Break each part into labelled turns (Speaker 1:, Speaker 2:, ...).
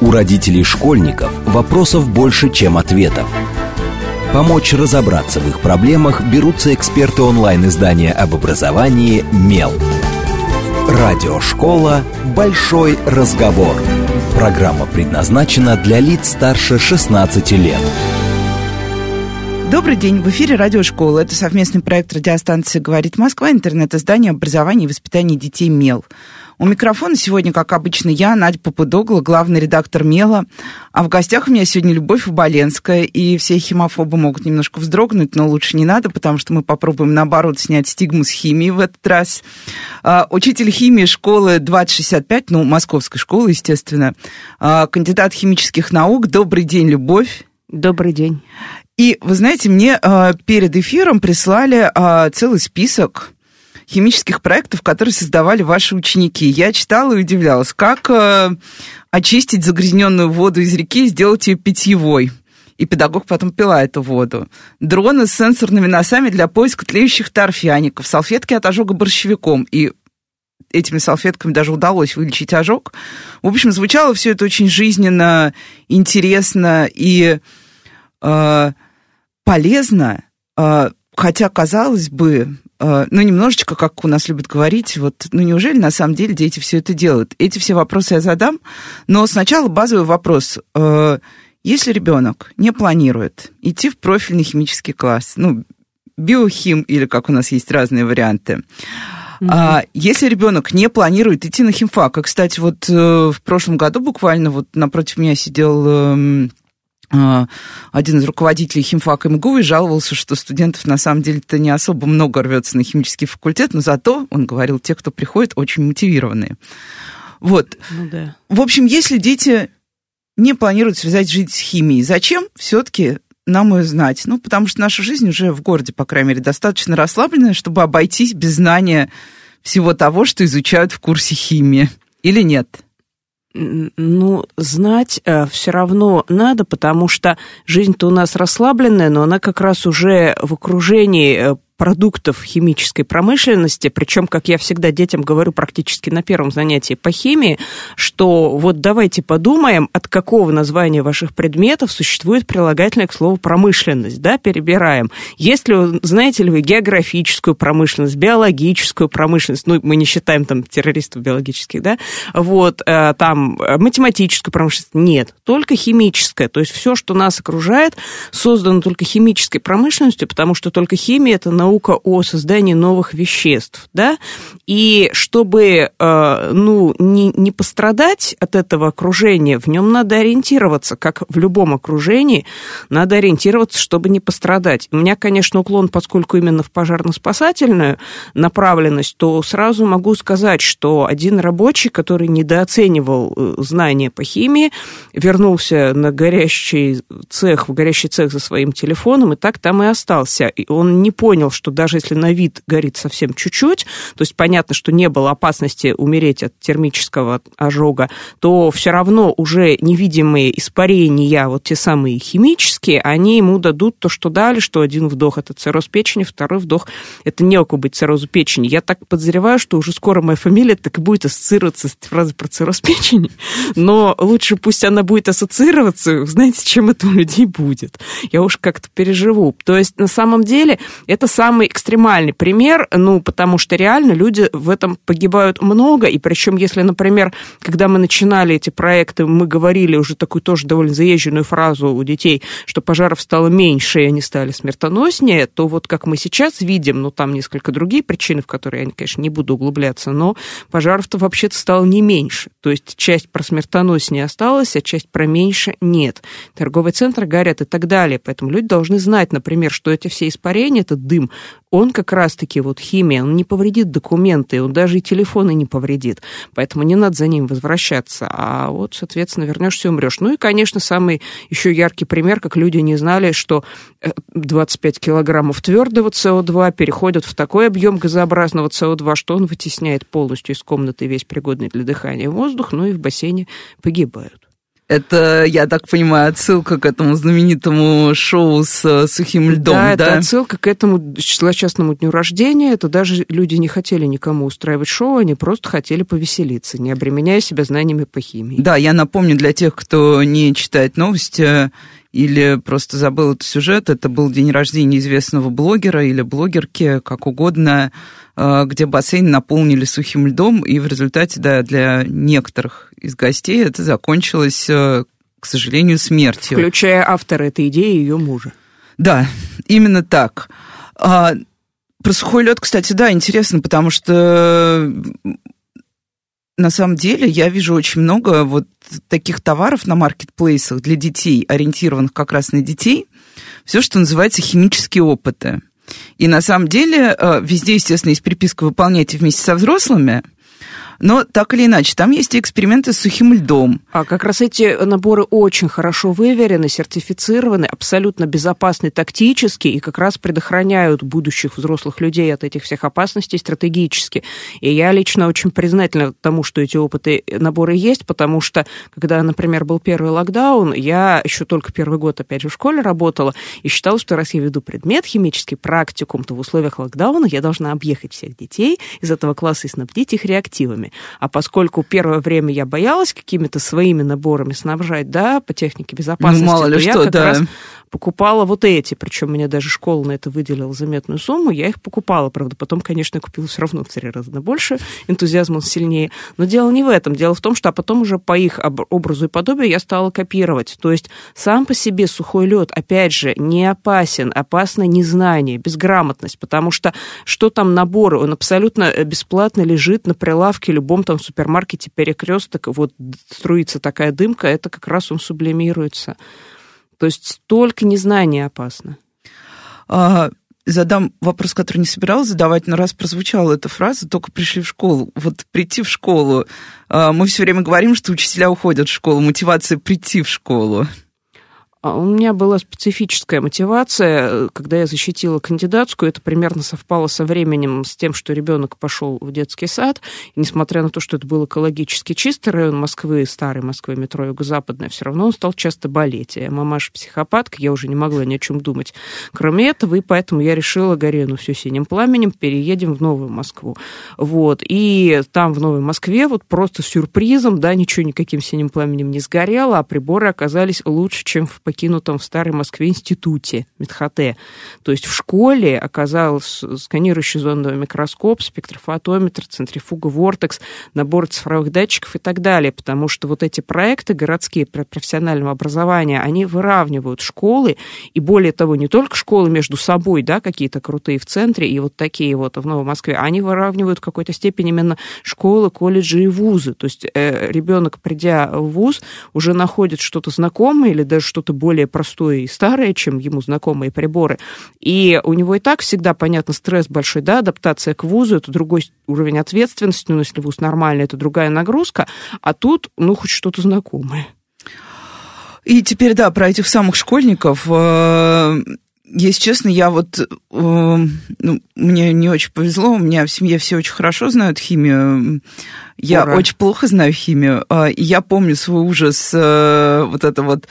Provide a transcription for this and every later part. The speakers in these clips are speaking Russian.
Speaker 1: У родителей школьников вопросов больше, чем ответов. Помочь разобраться в их проблемах берутся эксперты онлайн-издания об образовании «Мел». Радиошкола «Большой разговор». Программа предназначена для лиц старше 16 лет.
Speaker 2: Добрый день, в эфире Радиошкола. Это совместный проект радиостанции «Говорит Москва», интернет-издание образования и воспитания детей «Мел». У микрофона сегодня, как обычно, я, Надя Попудогла, главный редактор «Мела». А в гостях у меня сегодня Любовь Уболенская. И все химофобы могут немножко вздрогнуть, но лучше не надо, потому что мы попробуем, наоборот, снять стигму с химии в этот раз. А, учитель химии школы 2065, ну, московской школы, естественно. А, кандидат химических наук. Добрый день, Любовь.
Speaker 3: Добрый день.
Speaker 2: И, вы знаете, мне а, перед эфиром прислали целый список химических проектов, которые создавали ваши ученики. Я читала и удивлялась, как э, очистить загрязненную воду из реки и сделать ее питьевой. И педагог потом пила эту воду. Дроны с сенсорными носами для поиска тлеющих торфяников, салфетки от ожога борщевиком. И этими салфетками даже удалось вылечить ожог. В общем, звучало все это очень жизненно, интересно и э, полезно. Э, хотя, казалось бы, ну, немножечко, как у нас любят говорить, вот, ну, неужели на самом деле дети все это делают? Эти все вопросы я задам, но сначала базовый вопрос. Э, если ребенок не планирует идти в профильный химический класс, ну, биохим или как у нас есть разные варианты, Mm-hmm. А если ребенок не планирует идти на химфак, и, кстати, вот э, в прошлом году буквально вот напротив меня сидел а, один из руководителей химфака МГУ и жаловался, что студентов на самом деле-то не особо много рвется на химический факультет, но зато, он говорил, те, кто приходит, очень мотивированные. Вот. Ну, да. В общем, если дети не планируют связать жизнь с химией, зачем все-таки нам ее знать? Ну, потому что наша жизнь уже в городе, по крайней мере, достаточно расслабленная, чтобы обойтись без знания всего того, что изучают в курсе химии. Или нет?
Speaker 3: Ну, знать э, все равно надо, потому что жизнь-то у нас расслабленная, но она как раз уже в окружении э, продуктов химической промышленности, причем, как я всегда детям говорю практически на первом занятии по химии, что вот давайте подумаем, от какого названия ваших предметов существует прилагательное к слову промышленность, да, перебираем. Если, знаете ли вы, географическую промышленность, биологическую промышленность, ну, мы не считаем там террористов биологических, да, вот, э, там, математическую промышленность, нет, только химическая, то есть все, что нас окружает, создано только химической промышленностью, потому что только химия – это наука о создании новых веществ, да, и чтобы, э, ну, не, не пострадать от этого окружения, в нем надо ориентироваться, как в любом окружении, надо ориентироваться, чтобы не пострадать. У меня, конечно, уклон, поскольку именно в пожарно-спасательную направленность, то сразу могу сказать, что один рабочий, который недооценивал э, знания по химии, вернулся на горящий цех, в горящий цех за своим телефоном, и так там и остался. И он не понял, что даже если на вид горит совсем чуть-чуть, то есть понятно, что не было опасности умереть от термического ожога, то все равно уже невидимые испарения, вот те самые химические, они ему дадут то, что дали, что один вдох – это цирроз печени, второй вдох – это неокубыть циррозу печени. Я так подозреваю, что уже скоро моя фамилия так и будет ассоциироваться с фразой про цирроз печени, но лучше пусть она будет ассоциироваться, знаете, чем это у людей будет. Я уж как-то переживу. То есть, на самом деле, это самый экстремальный пример, ну, потому что реально люди в этом погибают много, и причем, если, например, когда мы начинали эти проекты, мы говорили уже такую тоже довольно заезженную фразу у детей, что пожаров стало меньше, и они стали смертоноснее, то вот как мы сейчас видим, ну, там несколько другие причины, в которые я, конечно, не буду углубляться, но пожаров-то вообще-то стало не меньше. То есть часть про смертоноснее осталась, а часть про меньше нет. Торговые центры горят и так далее. Поэтому люди должны знать, например, что эти все испарения, этот дым, он как раз-таки вот химия, он не повредит документы, он даже и телефоны не повредит. Поэтому не надо за ним возвращаться. А вот, соответственно, вернешься и умрешь. Ну и, конечно, самый еще яркий пример, как люди не знали, что 25 э, килограммов твердого СО2 переходят в такой объем газообразного СО2, что он вытесняет полностью из комнаты весь пригодный для дыхания воздух, ну и в бассейне погибают.
Speaker 2: Это, я так понимаю, отсылка к этому знаменитому шоу с э, сухим льдом,
Speaker 3: да?
Speaker 2: Да,
Speaker 3: это отсылка к этому злосчастному дню рождения. Это даже люди не хотели никому устраивать шоу, они просто хотели повеселиться, не обременяя себя знаниями по химии.
Speaker 2: Да, я напомню для тех, кто не читает новости или просто забыл этот сюжет, это был день рождения известного блогера или блогерки, как угодно, э, где бассейн наполнили сухим льдом, и в результате, да, для некоторых из гостей это закончилось, э, к сожалению, смертью.
Speaker 3: Включая автора этой идеи и ее мужа.
Speaker 2: Да, именно так. А, про сухой лед, кстати, да, интересно, потому что на самом деле я вижу очень много вот таких товаров на маркетплейсах для детей, ориентированных как раз на детей, все, что называется химические опыты. И на самом деле э, везде, естественно, есть приписка «выполняйте вместе со взрослыми», но так или иначе, там есть и эксперименты с сухим льдом.
Speaker 3: А как раз эти наборы очень хорошо выверены, сертифицированы, абсолютно безопасны тактически и как раз предохраняют будущих взрослых людей от этих всех опасностей стратегически. И я лично очень признательна тому, что эти опыты, наборы есть, потому что, когда, например, был первый локдаун, я еще только первый год, опять же, в школе работала и считала, что раз я веду предмет химический, практикум, то в условиях локдауна я должна объехать всех детей из этого класса и снабдить их реактивами наборами. А поскольку первое время я боялась какими-то своими наборами снабжать, да, по технике безопасности,
Speaker 2: ну, мало ли
Speaker 3: то
Speaker 2: что,
Speaker 3: я как
Speaker 2: да.
Speaker 3: раз покупала вот эти, причем мне даже школа на это выделила заметную сумму, я их покупала, правда, потом, конечно, я купила все равно в три раза больше, энтузиазм сильнее, но дело не в этом, дело в том, что а потом уже по их образу и подобию я стала копировать, то есть сам по себе сухой лед, опять же, не опасен, опасно незнание, безграмотность, потому что что там наборы, он абсолютно э, бесплатно лежит на прилавке любом там супермаркете перекресток, вот струится такая дымка, это как раз он сублимируется. То есть только незнание опасно.
Speaker 2: А, задам вопрос, который не собиралась задавать, но раз прозвучала эта фраза, только пришли в школу. Вот прийти в школу. А, мы все время говорим, что учителя уходят в школу. Мотивация прийти в школу.
Speaker 3: А у меня была специфическая мотивация, когда я защитила кандидатскую, это примерно совпало со временем с тем, что ребенок пошел в детский сад, и несмотря на то, что это был экологически чистый район Москвы, старый Москвы, метро Юго-Западное, все равно он стал часто болеть. Я мамаша психопатка, я уже не могла ни о чем думать. Кроме этого, и поэтому я решила, горе, ну все синим пламенем, переедем в Новую Москву. Вот. И там, в Новой Москве, вот просто сюрпризом, да, ничего никаким синим пламенем не сгорело, а приборы оказались лучше, чем в покинутом в Старой Москве институте Медхоте. То есть в школе оказался сканирующий зондовый микроскоп, спектрофотометр, центрифуга Вортекс, набор цифровых датчиков и так далее, потому что вот эти проекты городские профессионального образования, они выравнивают школы, и более того, не только школы между собой, да, какие-то крутые в центре, и вот такие вот в Новой Москве, они выравнивают в какой-то степени именно школы, колледжи и вузы. То есть э, ребенок, придя в вуз, уже находит что-то знакомое или даже что-то более простое и старое, чем ему знакомые приборы. И у него и так всегда, понятно, стресс большой, да, адаптация к вузу, это другой уровень ответственности, ну, если вуз нормальный, это другая нагрузка, а тут, ну, хоть что-то знакомое.
Speaker 2: И теперь, да, про этих самых школьников. Э, если честно, я вот... Э, ну, мне не очень повезло, у меня в семье все очень хорошо знают химию. Я
Speaker 3: Ура.
Speaker 2: очень плохо знаю химию. Э, И я помню свой ужас, вот это вот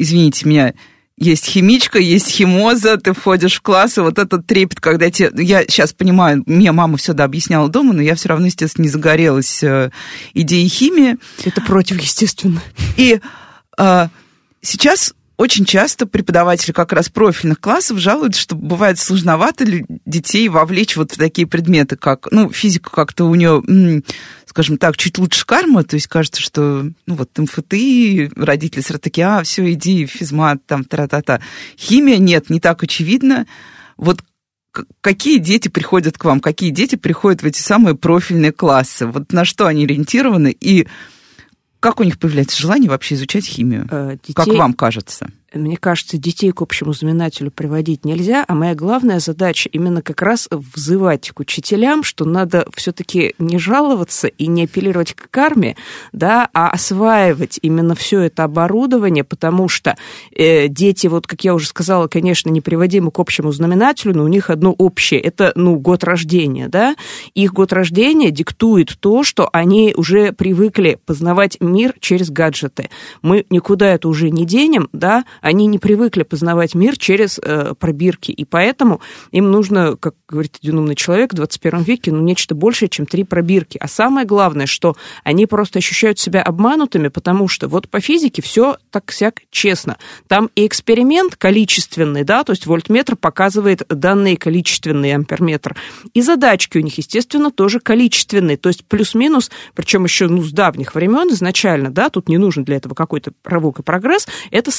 Speaker 2: извините меня, есть химичка, есть химоза, ты входишь в класс, и вот этот трепет, когда тебе... Я сейчас понимаю, мне мама все да объясняла дома, но я все равно, естественно, не загорелась э, идеей химии.
Speaker 3: Это против, естественно.
Speaker 2: И э, сейчас очень часто преподаватели как раз профильных классов жалуются, что бывает сложновато детей вовлечь вот в такие предметы, как, ну, физика как-то у нее, скажем так, чуть лучше карма, то есть кажется, что, ну, вот МФТИ, родители сразу такие, а, все, иди, физмат, там, тра-та-та. Химия, нет, не так очевидно. Вот какие дети приходят к вам, какие дети приходят в эти самые профильные классы, вот на что они ориентированы, и как у них появляется желание вообще изучать химию?
Speaker 3: Детей,
Speaker 2: как вам кажется?
Speaker 3: Мне кажется, детей к общему знаменателю приводить нельзя, а моя главная задача именно как раз взывать к учителям, что надо все-таки не жаловаться и не апеллировать к карме, да, а осваивать именно все это оборудование, потому что э, дети, вот как я уже сказала, конечно, неприводимы к общему знаменателю, но у них одно общее, это, ну, год рождения, да, их год рождения диктует то, что они уже привыкли познавать мир через гаджеты. Мы никуда это уже не денем, да, они не привыкли познавать мир через э, пробирки, и поэтому им нужно, как говорит один умный человек в 21 веке, ну, нечто большее, чем три пробирки. А самое главное, что они просто ощущают себя обманутыми, потому что вот по физике все так сяк честно. Там и эксперимент количественный, да, то есть вольтметр показывает данные количественные, амперметр. И задачки у них, естественно, тоже количественные, то есть плюс-минус, причем еще ну, с давних времен изначально, да, тут не нужен для этого какой-то рывок и прогресс, это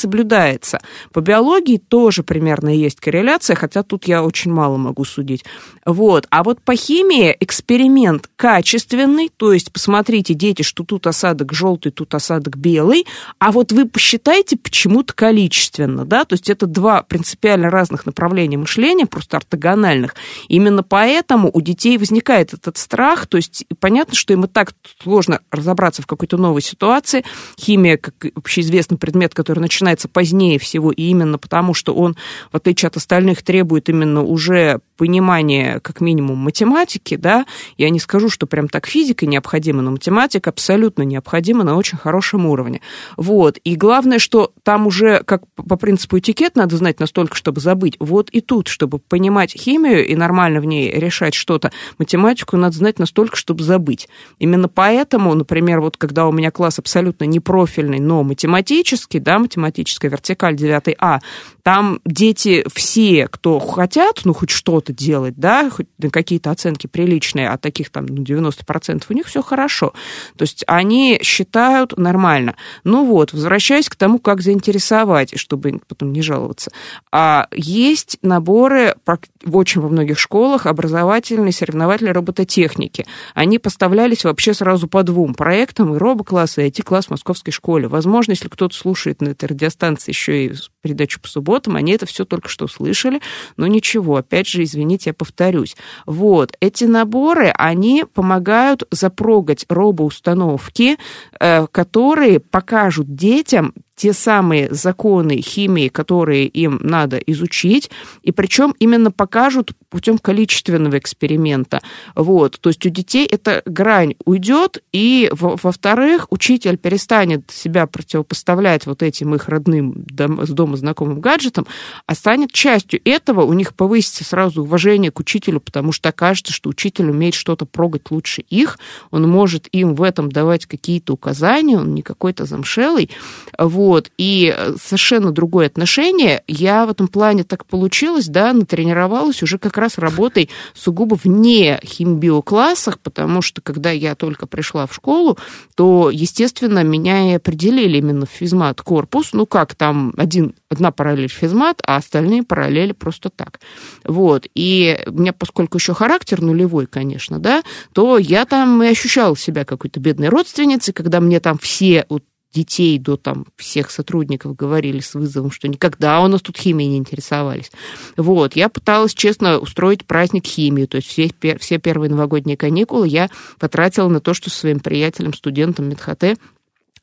Speaker 3: соблюдается. По биологии тоже примерно есть корреляция, хотя тут я очень мало могу судить. Вот. А вот по химии эксперимент качественный, то есть посмотрите, дети, что тут осадок желтый, тут осадок белый, а вот вы посчитайте почему-то количественно, да, то есть это два принципиально разных направления мышления, просто ортогональных. Именно поэтому у детей возникает этот страх, то есть понятно, что им и так сложно разобраться в какой-то новой ситуации. Химия, как общеизвестный предмет, который начинается позднее всего, и именно потому, что он, в отличие от остальных, требует именно уже понимания, как минимум, математики, да, я не скажу, что прям так физика необходима, но математика абсолютно необходима на очень хорошем уровне. Вот. И главное, что там уже, как по принципу этикет, надо знать настолько, чтобы забыть. Вот и тут, чтобы понимать химию и нормально в ней решать что-то, математику надо знать настолько, чтобы забыть. Именно поэтому, например, вот когда у меня класс абсолютно непрофильный, но математический, да, математическая вертикаль 9А, там дети все, кто хотят, ну, хоть что-то делать, да, хоть какие-то оценки приличные, а таких там ну, 90% у них все хорошо. То есть они считают нормально. Ну вот, возвращаясь к тому, как заинтересовать, чтобы потом не жаловаться. А есть наборы в очень во многих школах образовательной соревновательной робототехники. Они поставлялись вообще сразу по двум проектам, и робокласс, и IT-класс в московской школе. Возможно, если кто-то слушает на этой радиостанции еще и передачу по субботам, они это все только что слышали, но ничего, опять же, извините, я повторюсь. Вот, эти наборы, они помогают запрогать робоустановки, э, которые покажут детям те самые законы химии, которые им надо изучить, и причем именно покажут путем количественного эксперимента. Вот. То есть у детей эта грань уйдет, и, во-вторых, учитель перестанет себя противопоставлять вот этим их родным дом, с дома знакомым гаджетам, а станет частью этого, у них повысится сразу уважение к учителю, потому что окажется, что учитель умеет что-то прогать лучше их, он может им в этом давать какие-то указания, он не какой-то замшелый. Вот. И совершенно другое отношение. Я в этом плане так получилось, да, натренировалась уже как раз работой сугубо вне химбиоклассах, потому что когда я только пришла в школу, то, естественно, меня и определили именно в физмат-корпус. Ну как, там один, одна параллель физмат, а остальные параллели просто так. Вот. И у меня, поскольку еще характер нулевой, конечно, да, то я там и ощущала себя какой-то бедной родственницей, когда мне там все вот детей до там всех сотрудников говорили с вызовом, что никогда у нас тут химией не интересовались. Вот, я пыталась честно устроить праздник химии, то есть все, все первые новогодние каникулы я потратила на то, что со своим приятелем, студентом Медхоте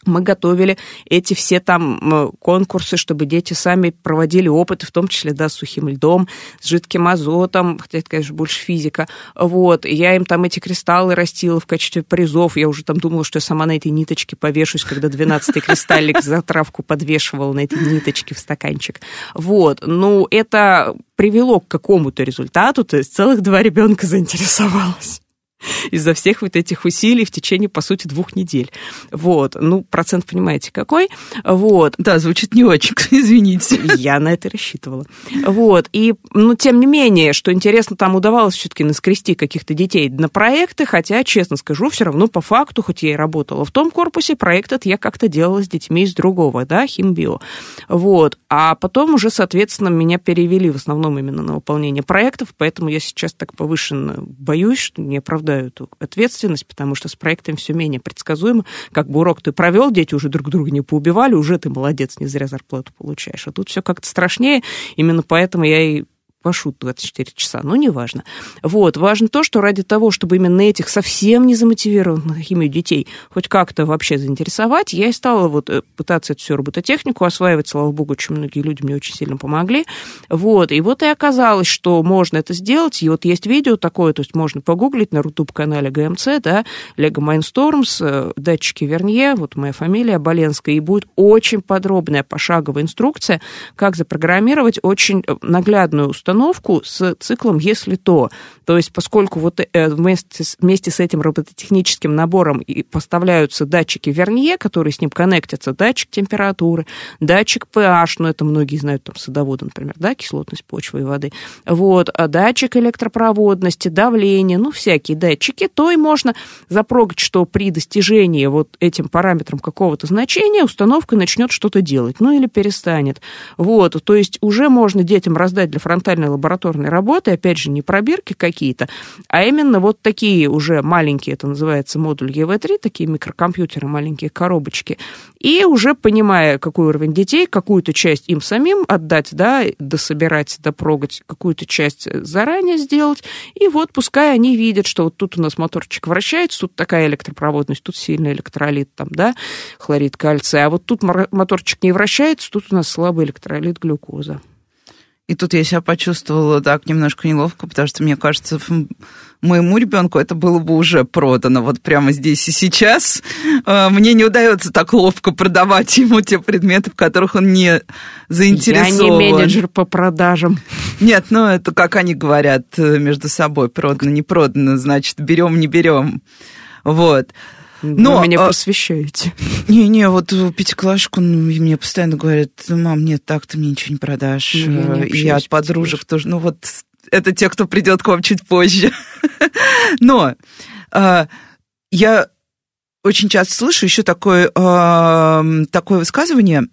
Speaker 3: мы готовили эти все там конкурсы, чтобы дети сами проводили опыты, в том числе, да, с сухим льдом, с жидким азотом, хотя это, конечно, больше физика. Вот, я им там эти кристаллы растила в качестве призов. Я уже там думала, что я сама на этой ниточке повешусь, когда 12-й кристаллик за травку подвешивала на этой ниточке в стаканчик. Вот, ну, это привело к какому-то результату, то есть целых два ребенка заинтересовалось из-за всех вот этих усилий в течение, по сути, двух недель. Вот. Ну, процент понимаете какой. Вот.
Speaker 2: Да, звучит не очень, извините.
Speaker 3: Я на это рассчитывала. Вот. И, ну, тем не менее, что интересно, там удавалось все-таки наскрести каких-то детей на проекты, хотя, честно скажу, все равно по факту, хоть я и работала в том корпусе, проект этот я как-то делала с детьми из другого, да, химбио. Вот. А потом уже, соответственно, меня перевели в основном именно на выполнение проектов, поэтому я сейчас так повышенно боюсь, что не оправдаю осуждаю ответственность, потому что с проектами все менее предсказуемо. Как бы урок ты провел, дети уже друг друга не поубивали, уже ты молодец, не зря зарплату получаешь. А тут все как-то страшнее, именно поэтому я и пашу 24 часа, но неважно. Вот, важно то, что ради того, чтобы именно этих совсем не замотивированных химию детей хоть как-то вообще заинтересовать, я и стала вот э, пытаться эту всю робототехнику осваивать, слава богу, очень многие люди мне очень сильно помогли. Вот, и вот и оказалось, что можно это сделать, и вот есть видео такое, то есть можно погуглить на YouTube-канале ГМЦ, да, Lego Mindstorms, э, датчики Вернье, вот моя фамилия Боленская, и будет очень подробная пошаговая инструкция, как запрограммировать очень э, наглядную установку установку с циклом «если то». То есть поскольку вот э, вместе, вместе с этим робототехническим набором и поставляются датчики Вернье, которые с ним коннектятся, датчик температуры, датчик pH, ну это многие знают, там, садоводы, например, да, кислотность почвы и воды, вот, а датчик электропроводности, давления, ну, всякие датчики, то и можно запрогать, что при достижении вот этим параметром какого-то значения установка начнет что-то делать, ну, или перестанет. Вот, то есть уже можно детям раздать для фронтальной специальной лабораторной работы, опять же, не пробирки какие-то, а именно вот такие уже маленькие, это называется модуль ЕВ-3, такие микрокомпьютеры, маленькие коробочки, и уже понимая, какой уровень детей, какую-то часть им самим отдать, да, дособирать, допрогать, какую-то часть заранее сделать, и вот пускай они видят, что вот тут у нас моторчик вращается, тут такая электропроводность, тут сильный электролит, там, да, хлорид кальция, а вот тут моторчик не вращается, тут у нас слабый электролит глюкоза.
Speaker 2: И тут я себя почувствовала так немножко неловко, потому что, мне кажется, моему ребенку это было бы уже продано вот прямо здесь и сейчас. А, мне не удается так ловко продавать ему те предметы, в которых он не заинтересован.
Speaker 3: Я не менеджер по продажам.
Speaker 2: Нет, ну это как они говорят э, между собой, продано, не продано, значит, берем, не берем. Вот.
Speaker 3: Но, Вы меня а, просвещаете.
Speaker 2: Не-не, вот пятиклашку ну, мне постоянно говорят, мам, нет, так ты мне ничего не продашь. Ну, я, я от подружек тоже. Ну вот это те, кто придет к вам чуть позже. Но а, я очень часто слышу еще такое, а, такое высказывание,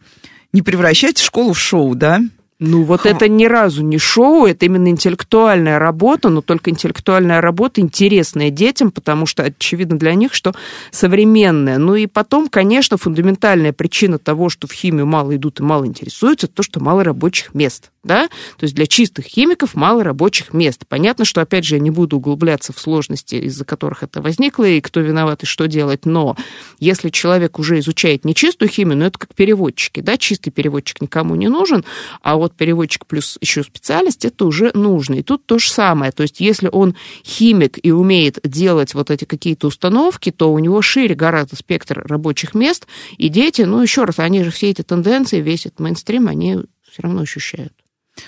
Speaker 2: не превращайте школу в шоу, да?
Speaker 3: Ну вот Хм. это ни разу не шоу, это именно интеллектуальная работа, но только интеллектуальная работа интересная детям, потому что очевидно для них, что современная. Ну и потом, конечно, фундаментальная причина того, что в химию мало идут и мало интересуются, это то, что мало рабочих мест да, то есть для чистых химиков мало рабочих мест. Понятно, что, опять же, я не буду углубляться в сложности, из-за которых это возникло, и кто виноват, и что делать, но если человек уже изучает не чистую химию, ну, это как переводчики, да, чистый переводчик никому не нужен, а вот переводчик плюс еще специальность, это уже нужно. И тут то же самое, то есть если он химик и умеет делать вот эти какие-то установки, то у него шире гораздо спектр рабочих мест, и дети, ну, еще раз, они же все эти тенденции, весь этот мейнстрим, они все равно ощущают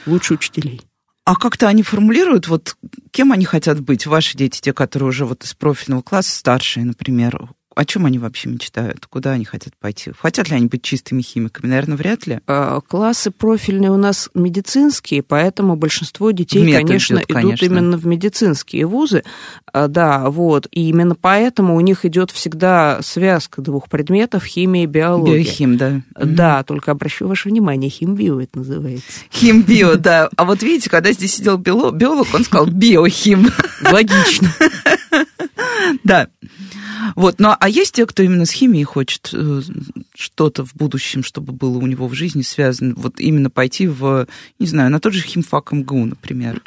Speaker 3: лучше учителей.
Speaker 2: А как-то они формулируют, вот кем они хотят быть, ваши дети, те, которые уже вот из профильного класса старшие, например, о чем они вообще мечтают? Куда они хотят пойти? Хотят ли они быть чистыми химиками? Наверное, вряд ли.
Speaker 3: А, классы профильные у нас медицинские, поэтому большинство детей, Метод конечно, идет, конечно, идут именно в медицинские вузы. А, да, вот. И именно поэтому у них идет всегда связка двух предметов химия и биология.
Speaker 2: Биохим, да.
Speaker 3: Да, только обращу ваше внимание, химбио это называется.
Speaker 2: Химбио, да. А вот видите, когда здесь сидел биолог, он сказал биохим.
Speaker 3: Логично.
Speaker 2: Да. Вот, ну а есть те, кто именно с химией хочет э, что-то в будущем, чтобы было у него в жизни связано, вот именно пойти в, не знаю, на тот же химфак МГУ, например.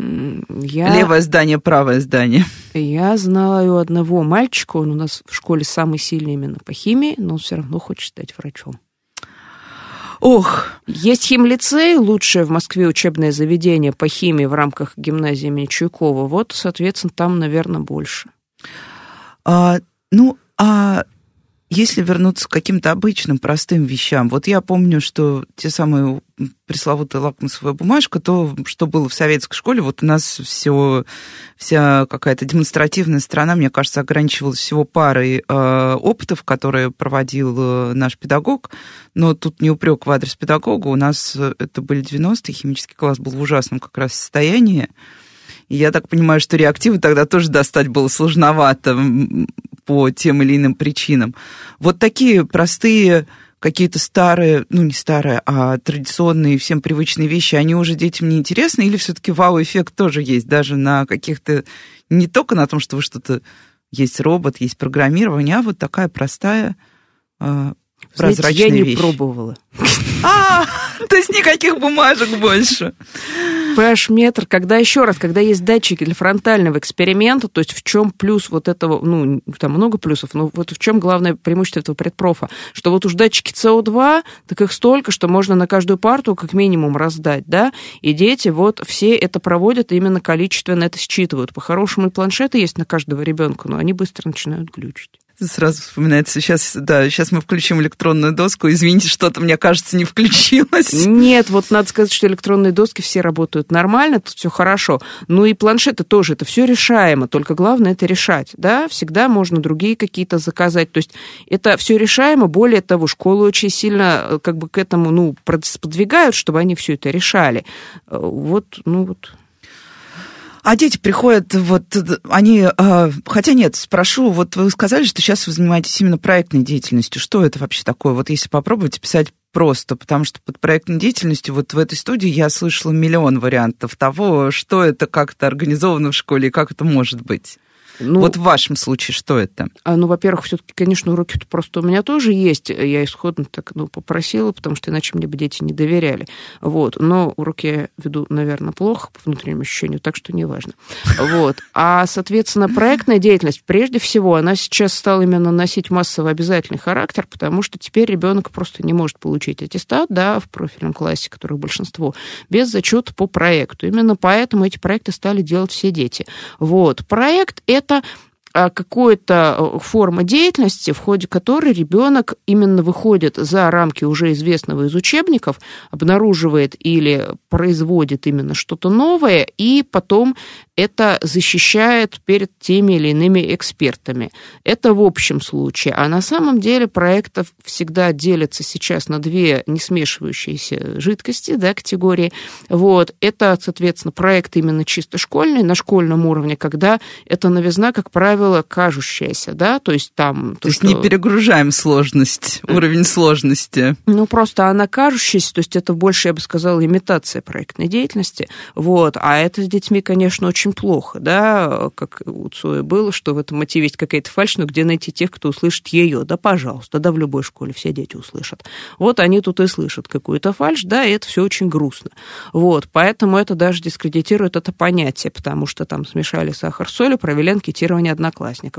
Speaker 2: Я... Левое здание, правое здание.
Speaker 3: Я знаю одного мальчика, он у нас в школе самый сильный именно по химии, но он все равно хочет стать врачом.
Speaker 2: Ох,
Speaker 3: есть химлицей, лучшее в Москве учебное заведение по химии в рамках гимназии имени Чуйкова. Вот, соответственно, там, наверное, больше.
Speaker 2: А, ну, а если вернуться к каким-то обычным, простым вещам, вот я помню, что те самые пресловутая лакмусовая бумажка, то, что было в советской школе, вот у нас все, вся какая-то демонстративная сторона, мне кажется, ограничивалась всего парой э, опытов, которые проводил э, наш педагог, но тут не упрек в адрес педагога, у нас э, это были 90-е, химический класс был в ужасном как раз состоянии, и я так понимаю, что реактивы тогда тоже достать было сложновато по тем или иным причинам. Вот такие простые какие-то старые, ну не старые, а традиционные, всем привычные вещи, они уже детям не интересны, или все-таки вау-эффект тоже есть, даже на каких-то, не только на том, что вы что-то есть робот, есть программирование, а вот такая простая э,
Speaker 3: Знаете,
Speaker 2: прозрачная
Speaker 3: я не
Speaker 2: вещь.
Speaker 3: пробовала.
Speaker 2: А, то есть никаких бумажек больше.
Speaker 3: PH-метр, когда еще раз, когда есть датчики для фронтального эксперимента, то есть в чем плюс вот этого, ну, там много плюсов, но вот в чем главное преимущество этого предпрофа, что вот уж датчики СО2, так их столько, что можно на каждую парту как минимум раздать, да, и дети вот все это проводят, именно количественно это считывают. По-хорошему и планшеты есть на каждого ребенка, но они быстро начинают глючить.
Speaker 2: Сразу вспоминается, сейчас, да, сейчас мы включим электронную доску. Извините, что-то, мне кажется, не включилось.
Speaker 3: Нет, вот надо сказать, что электронные доски все работают нормально, тут все хорошо. Ну и планшеты тоже, это все решаемо, только главное это решать, да, всегда можно другие какие-то заказать, то есть это все решаемо, более того, школы очень сильно э, как бы к этому, ну, продвигают, чтобы они все это решали. Э, Вот, ну вот,
Speaker 2: А дети приходят, вот они, э, хотя нет, спрошу, вот вы сказали, что сейчас вы занимаетесь именно проектной деятельностью. Что это вообще такое? Вот если попробовать писать просто, потому что под проектной деятельностью вот в этой студии я слышала миллион вариантов того, что это, как это организовано в школе и как это может быть.
Speaker 3: Ну,
Speaker 2: Вот в вашем случае что это?
Speaker 3: А, ну, во-первых, все-таки, конечно, уроки просто у меня тоже есть. Я исходно так, ну, попросила, потому что иначе мне бы дети не доверяли. Вот. Но уроки я веду, наверное, плохо по внутреннему ощущению, так что неважно. Вот. А, соответственно, проектная деятельность, прежде всего, она сейчас стала именно носить массово обязательный характер, потому что теперь ребенок просто не может получить аттестат, да, в профильном классе, которых большинство, без зачета по проекту. Именно поэтому эти проекты стали делать все дети. Вот. Проект — это а, какая-то форма деятельности, в ходе которой ребенок именно выходит за рамки уже известного из учебников, обнаруживает или производит именно что-то новое, и потом это защищает перед теми или иными экспертами. Это в общем случае. А на самом деле проектов всегда делятся сейчас на две не смешивающиеся жидкости, да, категории. Вот. Это, соответственно, проекты именно чисто школьные, на школьном уровне, когда эта новизна, как правило, кажущаяся, да, то есть там...
Speaker 2: То, то есть что... не перегружаем сложность, уровень сложности.
Speaker 3: Ну, просто она кажущаяся, то есть это больше, я бы сказала, имитация проектной деятельности, вот, а это с детьми, конечно, очень плохо, да, как у Цоя было, что в этом мотиве есть какая-то фальшь, но где найти тех, кто услышит ее? Да, пожалуйста, да, в любой школе все дети услышат. Вот они тут и слышат какую-то фальшь, да, и это все очень грустно. Вот, поэтому это даже дискредитирует это понятие, потому что там смешали сахар с солью, провели анкетирование одноклассников,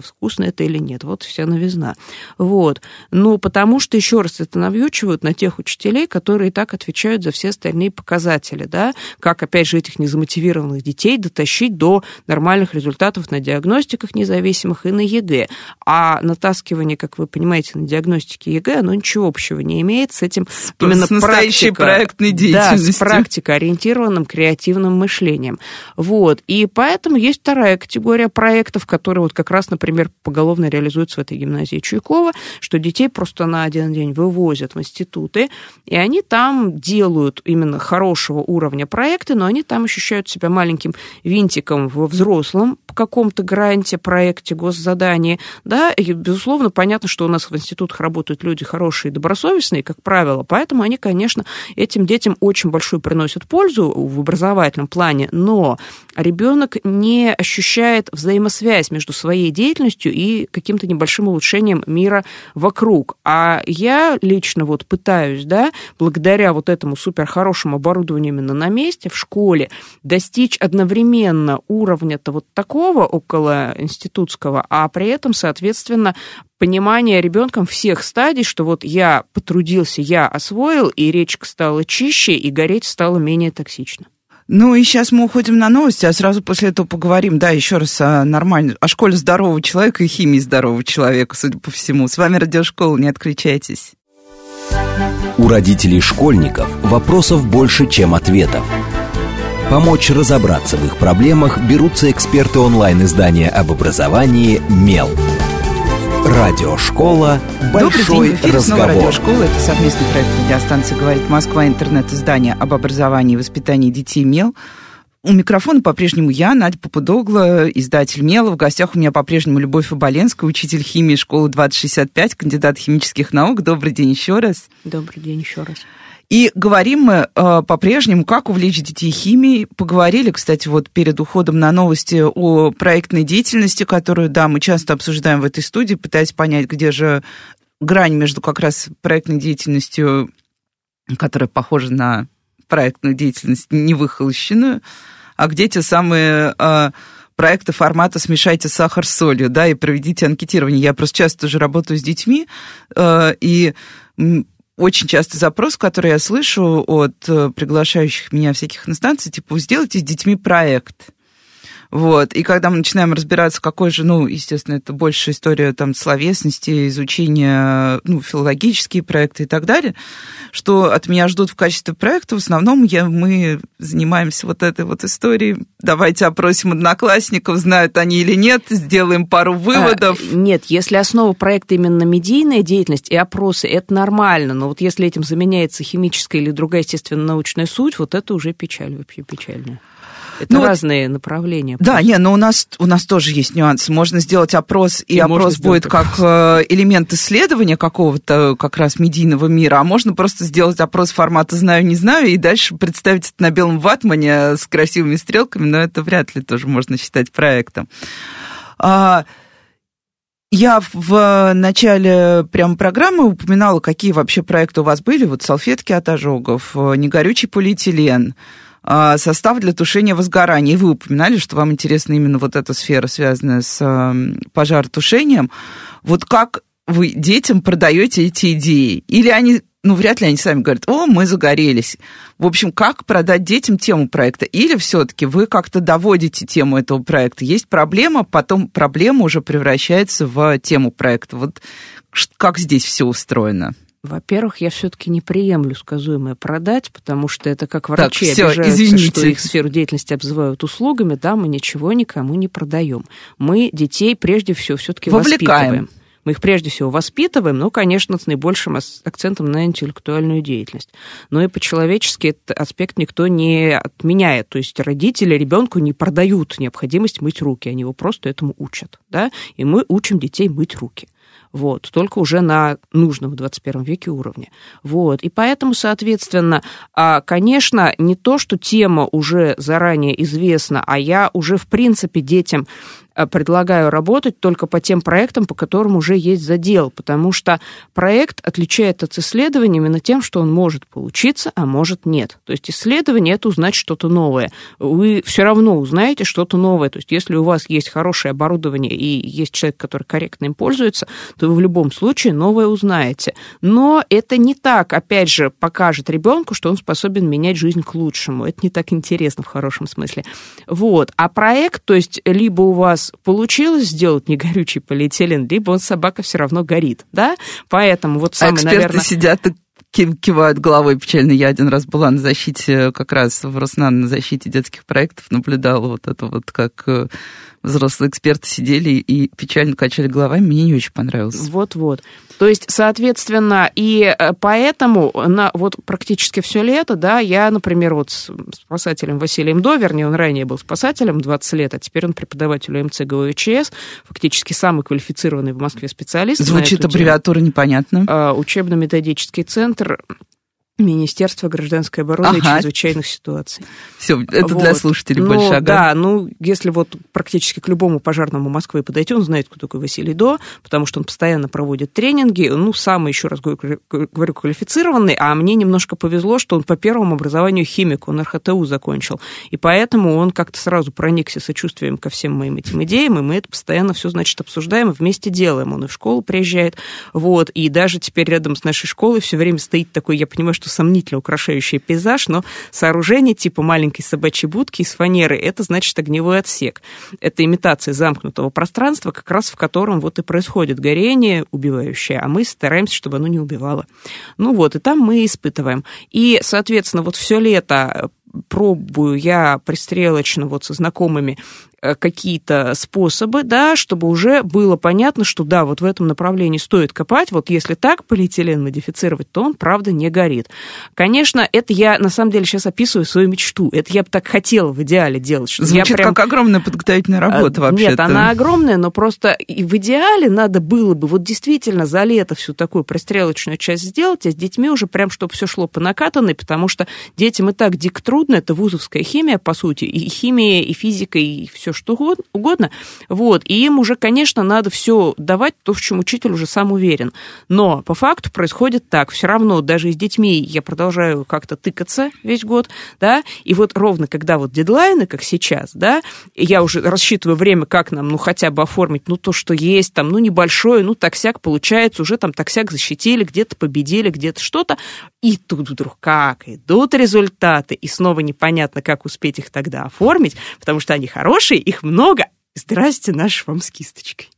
Speaker 3: вкусно это или нет, вот вся новизна. Вот, ну, потому что, еще раз, это навьючивают на тех учителей, которые и так отвечают за все остальные показатели, да, как, опять же, этих незамотивированных детей дотащить до нормальных результатов на диагностиках независимых и на ЕГЭ. А натаскивание, как вы понимаете, на диагностике ЕГЭ, оно ничего общего не имеет с этим
Speaker 2: с,
Speaker 3: именно
Speaker 2: с настоящей
Speaker 3: практика,
Speaker 2: проектной деятельностью.
Speaker 3: Да, с практикоориентированным креативным мышлением. Вот. И поэтому есть вторая категория проектов, которые вот как раз, например, поголовно реализуются в этой гимназии Чуйкова, что детей просто на один день вывозят в институты, и они там делают именно хорошего уровня проекты, но они там ощущают себя маленьким винтиком во взрослом каком-то гранте, проекте, госзадании, да, и, безусловно, понятно, что у нас в институтах работают люди хорошие и добросовестные, как правило, поэтому они, конечно, этим детям очень большую приносят пользу в образовательном плане, но ребенок не ощущает взаимосвязь между своей деятельностью и каким-то небольшим улучшением мира вокруг. А я лично вот пытаюсь, да, благодаря вот этому суперхорошему оборудованию именно на месте, в школе, достичь одновременно уровня-то вот такого около институтского, а при этом, соответственно, понимание ребенком всех стадий, что вот я потрудился, я освоил, и речка стала чище, и гореть стало менее токсично.
Speaker 2: Ну и сейчас мы уходим на новости, а сразу после этого поговорим, да, еще раз о нормальной, о школе здорового человека и химии здорового человека, судя по всему. С вами Радиошкола, не отключайтесь.
Speaker 1: У родителей школьников вопросов больше, чем ответов. Помочь разобраться в их проблемах берутся эксперты онлайн-издания об образовании «Мел». Радиошкола «Большой
Speaker 2: Добрый день,
Speaker 1: разговор».
Speaker 2: Радиошкола. Это совместный проект радиостанции «Говорит Москва», интернет-издание об образовании и воспитании детей «Мел». У микрофона по-прежнему я, Надя Попудогла, издатель «Мела». В гостях у меня по-прежнему Любовь Оболенская, учитель химии школы 2065, кандидат химических наук. Добрый день еще раз.
Speaker 3: Добрый день еще раз.
Speaker 2: И говорим мы э, по-прежнему, как увлечь детей химией. Поговорили, кстати, вот перед уходом на новости о проектной деятельности, которую, да, мы часто обсуждаем в этой студии, пытаясь понять, где же грань между как раз проектной деятельностью, которая похожа на проектную деятельность невыхолощенную, а где те самые э, проекты формата «Смешайте сахар с солью», да, и проведите анкетирование. Я просто часто тоже работаю с детьми, э, и очень часто запрос, который я слышу от э, приглашающих меня всяких инстанций, типа, сделайте с детьми проект. Вот. И когда мы начинаем разбираться, какой же, ну, естественно, это больше история там словесности, изучения, ну, филологические проекты и так далее, что от меня ждут в качестве проекта, в основном я, мы занимаемся вот этой вот историей. Давайте опросим одноклассников, знают они или нет, сделаем пару выводов.
Speaker 3: А, нет, если основа проекта именно медийная деятельность и опросы, это нормально, но вот если этим заменяется химическая или другая естественно-научная суть, вот это уже печаль, вообще печальная. Это ну, разные вот, направления.
Speaker 2: Да, просто. не, но у нас, у нас тоже есть нюансы. Можно сделать опрос, и, и опрос будет как опрос. Э, элемент исследования какого-то как раз медийного мира, а можно просто сделать опрос формата «знаю, не знаю», и дальше представить это на белом ватмане с красивыми стрелками, но это вряд ли тоже можно считать проектом. А, я в начале прям программы упоминала, какие вообще проекты у вас были. Вот салфетки от ожогов, э, негорючий полиэтилен, состав для тушения возгорания. И вы упоминали, что вам интересна именно вот эта сфера, связанная с пожаротушением. Вот как вы детям продаете эти идеи? Или они, ну, вряд ли они сами говорят, о, мы загорелись. В общем, как продать детям тему проекта? Или все-таки вы как-то доводите тему этого проекта? Есть проблема, потом проблема уже превращается в тему проекта. Вот как здесь все устроено?
Speaker 3: Во-первых, я все-таки не приемлю сказуемое продать, потому что это как врачи так, все, обижаются, извините. что их сферу деятельности обзывают услугами, да, мы ничего никому не продаем. Мы детей прежде всего все-таки воспитываем. Мы их прежде всего воспитываем, ну, конечно, с наибольшим акцентом на интеллектуальную деятельность. Но и по-человечески этот аспект никто не отменяет. То есть родители ребенку не продают необходимость мыть руки, они его просто этому учат. Да? И мы учим детей мыть руки вот, только уже на нужном в 21 веке уровне. Вот, и поэтому, соответственно, а, конечно, не то, что тема уже заранее известна, а я уже, в принципе, детям предлагаю работать только по тем проектам, по которым уже есть задел, потому что проект отличает от исследования именно тем, что он может получиться, а может нет. То есть исследование – это узнать что-то новое. Вы все равно узнаете что-то новое. То есть если у вас есть хорошее оборудование и есть человек, который корректно им пользуется, то вы в любом случае новое узнаете. Но это не так, опять же, покажет ребенку, что он способен менять жизнь к лучшему. Это не так интересно в хорошем смысле. Вот. А проект, то есть либо у вас вас получилось сделать негорючий полиэтилен, либо он собака все равно горит, да? Поэтому вот самый,
Speaker 2: а эксперты
Speaker 3: наверное...
Speaker 2: сидят и кивают головой печально. Я один раз была на защите, как раз в Роснан на защите детских проектов, наблюдала вот это вот, как э, взрослые эксперты сидели и печально качали головами. Мне не очень понравилось.
Speaker 3: Вот-вот. То есть, соответственно, и э, поэтому на вот практически все лето, да, я, например, вот с спасателем Василием Доверни, он ранее был спасателем 20 лет, а теперь он преподаватель УМЦ ГУЧС, фактически самый квалифицированный в Москве специалист.
Speaker 2: Звучит аббревиатура непонятно.
Speaker 3: А, учебно-методический центр Министерство гражданской обороны ага. и чрезвычайных ситуаций.
Speaker 2: Все, это вот. для слушателей
Speaker 3: ну,
Speaker 2: больше, ага.
Speaker 3: Да, ну, если вот практически к любому пожарному Москвы подойти, он знает, кто такой Василий До, потому что он постоянно проводит тренинги, ну, самый, еще раз говорю, квалифицированный, а мне немножко повезло, что он по первому образованию химик, он РХТУ закончил, и поэтому он как-то сразу проникся сочувствием ко всем моим этим идеям, и мы это постоянно все, значит, обсуждаем и вместе делаем. Он и в школу приезжает, вот, и даже теперь рядом с нашей школой все время стоит такой, я понимаю, что сомнительно украшающий пейзаж, но сооружение типа маленькой собачьей будки из фанеры, это значит огневой отсек. Это имитация замкнутого пространства, как раз в котором вот и происходит горение убивающее, а мы стараемся, чтобы оно не убивало. Ну вот, и там мы испытываем. И, соответственно, вот все лето пробую я пристрелочно вот со знакомыми э, какие-то способы, да, чтобы уже было понятно, что да, вот в этом направлении стоит копать, вот если так полиэтилен модифицировать, то он, правда, не горит. Конечно, это я, на самом деле, сейчас описываю свою мечту. Это я бы так хотела в идеале делать.
Speaker 2: Что Звучит я прям... как огромная подготовительная а, работа вообще
Speaker 3: Нет, она огромная, но просто и в идеале надо было бы вот действительно за лето всю такую пристрелочную часть сделать, а с детьми уже прям, чтобы все шло по накатанной, потому что детям и так дико трудно, это вузовская химия, по сути, и химия, и физика, и все что угодно. Вот, и им уже, конечно, надо все давать, то, в чем учитель уже сам уверен. Но по факту происходит так, все равно даже с детьми я продолжаю как-то тыкаться весь год, да, и вот ровно когда вот дедлайны, как сейчас, да, я уже рассчитываю время, как нам, ну, хотя бы оформить, ну, то, что есть, там, ну, небольшое, ну, таксяк получается, уже там таксяк защитили, где-то победили, где-то что-то, и тут вдруг как идут результаты, и снова непонятно, как успеть их тогда оформить, потому что они хорошие, их много, Здрасте, наш вам с кисточкой.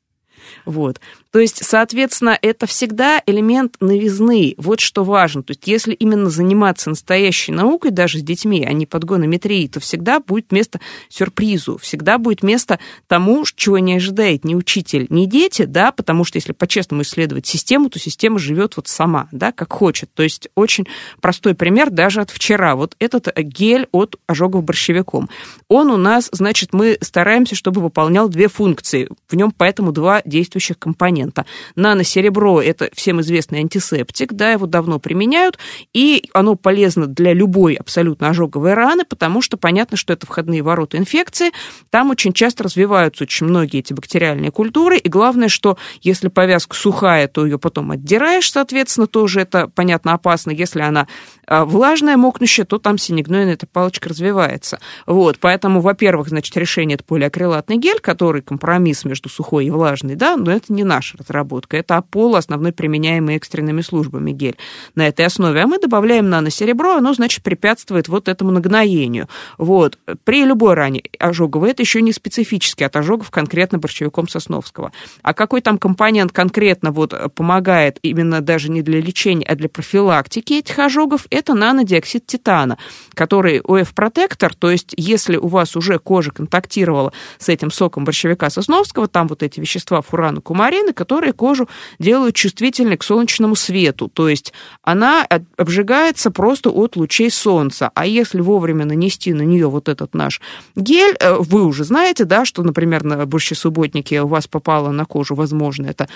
Speaker 3: Вот. То есть, соответственно, это всегда элемент новизны. Вот что важно. То есть, если именно заниматься настоящей наукой, даже с детьми, а не подгонометрией, то всегда будет место сюрпризу, всегда будет место тому, чего не ожидает ни учитель, ни дети, да, потому что если по-честному исследовать систему, то система живет вот сама, да, как хочет. То есть, очень простой пример даже от вчера. Вот этот гель от ожогов борщевиком. Он у нас, значит, мы стараемся, чтобы выполнял две функции. В нем поэтому два действующих компонента. Наносеребро – это всем известный антисептик, да, его давно применяют, и оно полезно для любой абсолютно ожоговой раны, потому что понятно, что это входные ворота инфекции, там очень часто развиваются очень многие эти бактериальные культуры, и главное, что если повязка сухая, то ее потом отдираешь, соответственно, тоже это, понятно, опасно. Если она а, влажная, мокнущая, то там синегнойная эта палочка развивается. Вот, поэтому, во-первых, значит, решение это полиакрилатный гель, который компромисс между сухой и влажной, да, но это не наша разработка. Это Аполло, основной применяемый экстренными службами гель на этой основе. А мы добавляем наносеребро, оно, значит, препятствует вот этому нагноению. Вот. При любой ране ожоговой это еще не специфически от ожогов конкретно борщевиком Сосновского. А какой там компонент конкретно вот помогает именно даже не для лечения, а для профилактики этих ожогов, это нанодиоксид титана, который ОФ-протектор, то есть если у вас уже кожа контактировала с этим соком борщевика Сосновского, там вот эти вещества фурана, кумарины, которые кожу делают чувствительной к солнечному свету, то есть она обжигается просто от лучей солнца, а если вовремя нанести на нее вот этот наш гель, э, вы уже знаете, да, что, например, на борщесубботнике у вас попало на кожу, возможно, это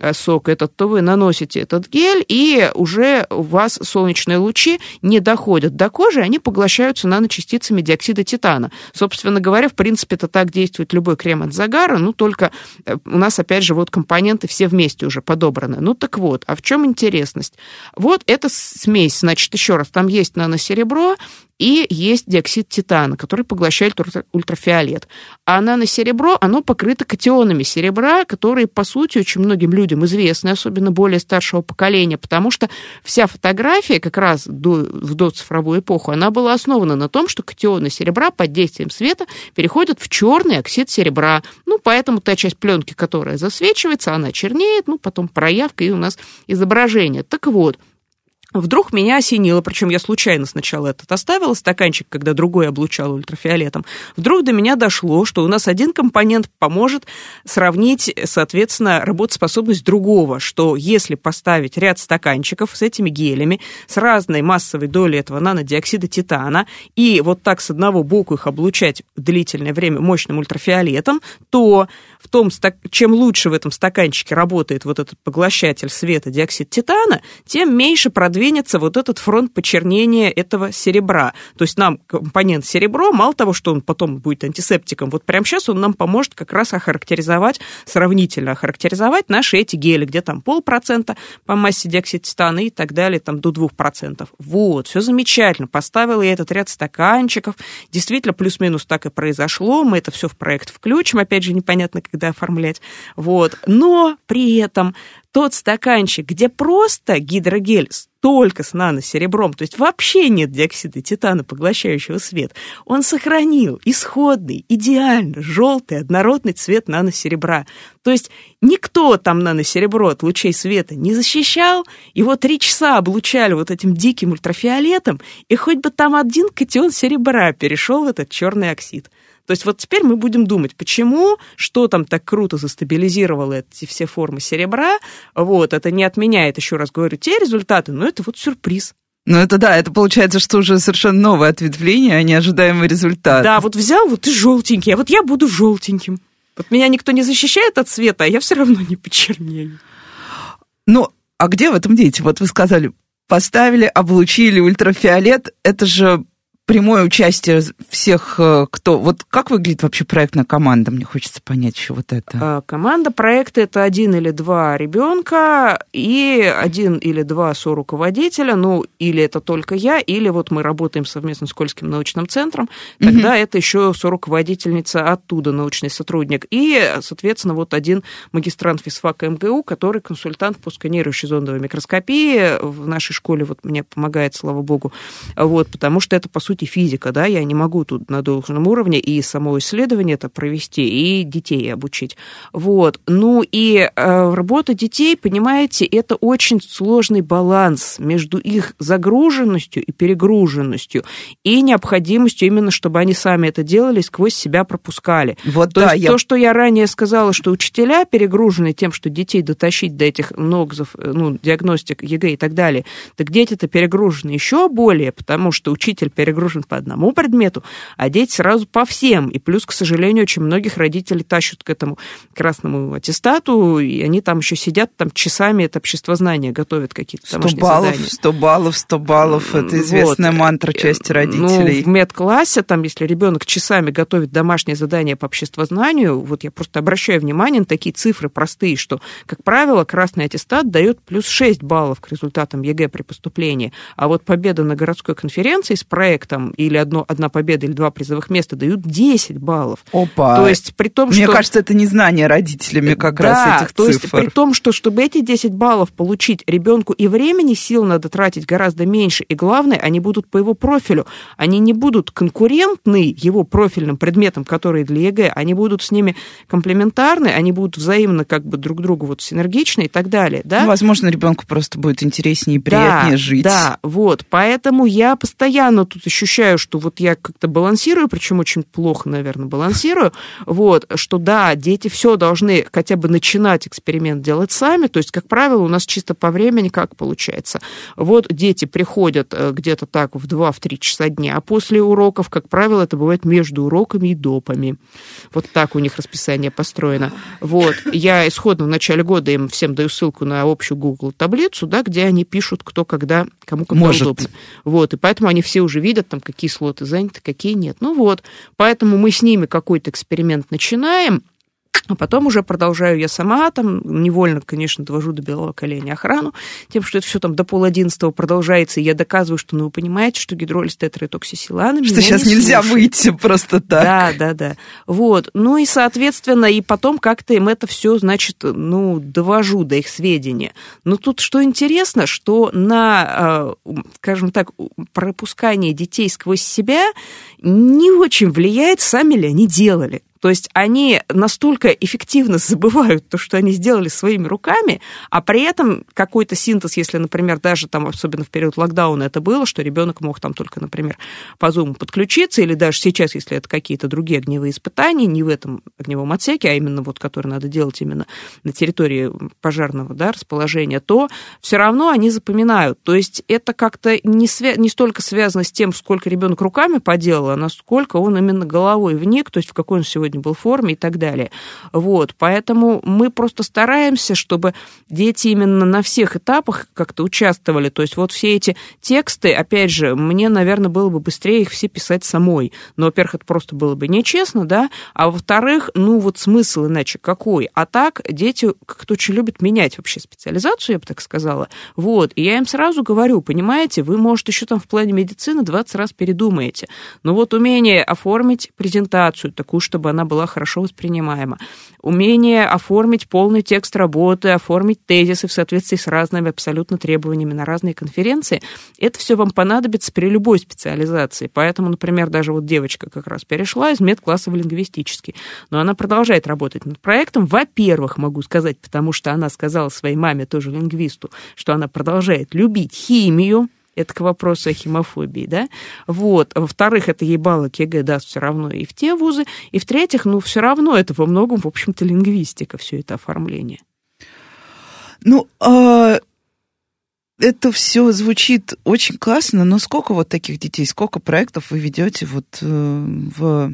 Speaker 3: э, сок этот, то вы наносите этот гель, и уже у вас солнечные лучи лучи не доходят до кожи, они поглощаются наночастицами диоксида титана. Собственно говоря, в принципе, это так действует любой крем от загара, ну, только э, у нас, опять же, вот компоненты все вместе уже подобраны. Ну, так вот, а в чем интересность? Вот эта смесь, значит, еще раз, там есть наносеребро, и есть диоксид титана, который поглощает ультрафиолет. А наносеребро, оно покрыто катионами серебра, которые, по сути, очень многим людям известны, особенно более старшего поколения, потому что вся фотография как раз до, в доцифровую эпоху, она была основана на том, что катионы серебра под действием света переходят в черный оксид серебра. Ну, поэтому та часть пленки, которая засвечивается, она чернеет, ну, потом проявка и у нас изображение. Так вот, Вдруг меня осенило, причем я случайно сначала этот оставила стаканчик, когда другой облучал ультрафиолетом. Вдруг до меня дошло, что у нас один компонент поможет сравнить, соответственно, работоспособность другого, что если поставить ряд стаканчиков с этими гелями, с разной массовой долей этого нанодиоксида титана, и вот так с одного боку их облучать длительное время мощным ультрафиолетом, то в том, чем лучше в этом стаканчике работает вот этот поглощатель света диоксид титана, тем меньше продвинется вот этот фронт почернения этого серебра. То есть нам компонент серебро, мало того, что он потом будет антисептиком, вот прямо сейчас он нам поможет как раз охарактеризовать, сравнительно охарактеризовать наши эти гели, где там полпроцента по массе диоксид титана и так далее, там до двух процентов. Вот, все замечательно. Поставила я этот ряд стаканчиков. Действительно, плюс-минус так и произошло. Мы это все в проект включим. Опять же, непонятно, когда оформлять. Вот. Но при этом тот стаканчик, где просто гидрогель только с наносеребром, то есть вообще нет диоксида титана, поглощающего свет, он сохранил исходный, идеально желтый, однородный цвет наносеребра. То есть никто там наносеребро от лучей света не защищал, его три часа облучали вот этим диким ультрафиолетом, и хоть бы там один катион серебра перешел в этот черный оксид. То есть вот теперь мы будем думать, почему, что там так круто застабилизировало эти все формы серебра. Вот, это не отменяет, еще раз говорю, те результаты, но это вот сюрприз.
Speaker 2: Ну, это да, это получается, что уже совершенно новое ответвление, а не ожидаемый результат.
Speaker 3: Да, вот взял, вот ты желтенький, а вот я буду желтеньким. Вот меня никто не защищает от света, а я все равно не почернею.
Speaker 2: Ну, а где в этом дети? Вот вы сказали, поставили, облучили ультрафиолет. Это же прямое участие всех, э, кто... Вот как выглядит вообще проектная команда? Мне хочется понять еще вот это.
Speaker 3: А, команда проекта – это один или два ребенка и один или два соруководителя. Ну, или это только я, или вот мы работаем совместно с Кольским научным центром. Тогда угу. это еще соруководительница оттуда, научный сотрудник. И, соответственно, вот один магистрант физфака МГУ, который консультант по сканирующей зондовой микроскопии в нашей школе вот мне помогает, слава богу. Вот, потому что это, по сути, сути, физика, да, я не могу тут на должном уровне и само исследование это провести, и детей обучить. Вот. Ну и э, работа детей, понимаете, это очень сложный баланс между их загруженностью и перегруженностью, и необходимостью именно, чтобы они сами это делали, сквозь себя пропускали. Вот то да, есть я... то, что я ранее сказала, что учителя перегружены тем, что детей дотащить до этих НОГЗов, э, ну, диагностик, ЕГЭ и так далее, так дети-то перегружены еще более, потому что учитель перегружен нагружен по одному предмету, а дети сразу по всем. И плюс, к сожалению, очень многих родителей тащат к этому красному аттестату, и они там еще сидят там часами это обществознание готовят какие-то 100
Speaker 2: баллов,
Speaker 3: задания.
Speaker 2: 100 баллов, 100 баллов. Это известная вот. мантра части родителей.
Speaker 3: Ну, в медклассе, там, если ребенок часами готовит домашнее задание по обществознанию, вот я просто обращаю внимание на такие цифры простые, что, как правило, красный аттестат дает плюс 6 баллов к результатам ЕГЭ при поступлении, а вот победа на городской конференции с проектом там, или одно, одна победа, или два призовых места дают 10 баллов.
Speaker 2: Опа!
Speaker 3: То есть при том,
Speaker 2: Мне что... кажется, это не знание родителями как да, раз этих
Speaker 3: то
Speaker 2: цифр.
Speaker 3: есть при том, что чтобы эти 10 баллов получить ребенку и времени, сил надо тратить гораздо меньше, и главное, они будут по его профилю. Они не будут конкурентны его профильным предметам, которые для ЕГЭ, они будут с ними комплементарны, они будут взаимно как бы друг другу вот синергичны и так далее, да?
Speaker 2: Ну, возможно, ребенку просто будет интереснее и приятнее
Speaker 3: да,
Speaker 2: жить.
Speaker 3: Да, вот, поэтому я постоянно тут еще ощущаю, что вот я как-то балансирую, причем очень плохо, наверное, балансирую, вот, что да, дети все должны хотя бы начинать эксперимент делать сами, то есть, как правило, у нас чисто по времени как получается. Вот дети приходят э, где-то так в 2-3 часа дня, а после уроков, как правило, это бывает между уроками и допами. Вот так у них расписание построено. Вот, я исходно в начале года им всем даю ссылку на общую Google таблицу, да, где они пишут, кто когда, кому Может. удобно. Вот, и поэтому они все уже видят, там, какие слоты заняты, какие нет. Ну вот, поэтому мы с ними какой-то эксперимент начинаем, а потом уже продолжаю я сама, там невольно, конечно, довожу до белого коленя охрану, тем, что это все там до пол одиннадцатого продолжается, и я доказываю, что, ну, вы понимаете, что гидролиз тетрайтоксисилана
Speaker 2: Что сейчас не нельзя выйти просто так.
Speaker 3: Да, да, да. Вот. Ну и, соответственно, и потом как-то им это все, значит, ну, довожу до их сведения. Но тут что интересно, что на, э, скажем так, пропускание детей сквозь себя не очень влияет, сами ли они делали. То есть они настолько эффективно забывают то, что они сделали своими руками, а при этом какой-то синтез, если, например, даже там, особенно в период локдауна это было, что ребенок мог там только, например, по зуму подключиться, или даже сейчас, если это какие-то другие огневые испытания, не в этом огневом отсеке, а именно вот, который надо делать именно на территории пожарного да, расположения, то все равно они запоминают. То есть это как-то не, свя- не столько связано с тем, сколько ребенок руками поделал, а насколько он именно головой вник, то есть в какой он сегодня сегодня был в форме и так далее. Вот, поэтому мы просто стараемся, чтобы дети именно на всех этапах как-то участвовали. То есть вот все эти тексты, опять же, мне, наверное, было бы быстрее их все писать самой. Но, во-первых, это просто было бы нечестно, да, а во-вторых, ну вот смысл иначе какой? А так дети как-то очень любят менять вообще специализацию, я бы так сказала. Вот, и я им сразу говорю, понимаете, вы, может, еще там в плане медицины 20 раз передумаете, но вот умение оформить презентацию такую, чтобы она была хорошо воспринимаема. Умение оформить полный текст работы, оформить тезисы в соответствии с разными абсолютно требованиями на разные конференции, это все вам понадобится при любой специализации. Поэтому, например, даже вот девочка как раз перешла из медкласса в лингвистический, но она продолжает работать над проектом. Во-первых, могу сказать, потому что она сказала своей маме, тоже лингвисту, что она продолжает любить химию, Это к вопросу о химофобии, да? Вот. Во-вторых, это ебало КГ даст все равно и в те вузы. И в-третьих, ну, все равно это во многом, в общем-то, лингвистика, все это оформление.
Speaker 2: Ну, а это все звучит очень классно, но сколько вот таких детей, сколько проектов вы ведете вот э, в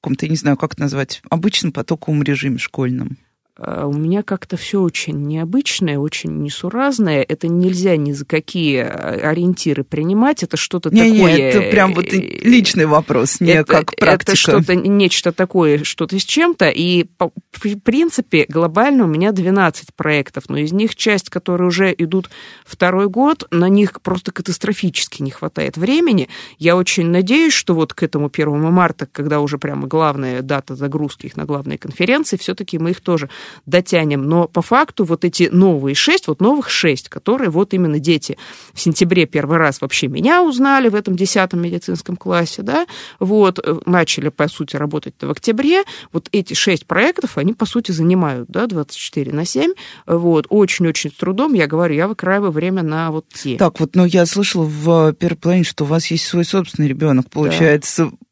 Speaker 2: каком-то, я не знаю, как это назвать, обычном потоковом режиме школьном?
Speaker 3: А, у меня как-то все очень необычное, очень несуразное. Это нельзя ни за какие а, ориентиры принимать. Это что-то
Speaker 2: не,
Speaker 3: такое...
Speaker 2: Не, это прям вот э, личный вопрос, не это, как практика.
Speaker 3: Это что-то, нечто такое, что-то с чем-то. И, по, в принципе, глобально у меня 12 проектов, но из них часть, которые уже идут второй год, на них просто катастрофически не хватает времени. Я очень надеюсь, что вот к этому 1 марта, когда уже прямо главная дата загрузки их на главной конференции, все-таки мы их тоже дотянем. Но по факту вот эти новые шесть, вот новых шесть, которые вот именно дети в сентябре первый раз вообще меня узнали в этом десятом медицинском классе, да, вот, э, начали, по сути, работать в октябре. Вот эти шесть проектов, они, по сути, занимают, да, 24 на 7. Вот, очень-очень с трудом, я говорю, я выкраиваю время на вот те.
Speaker 2: Так, вот, ну, я слышала в первой половине, что у вас есть свой собственный ребенок, получается, да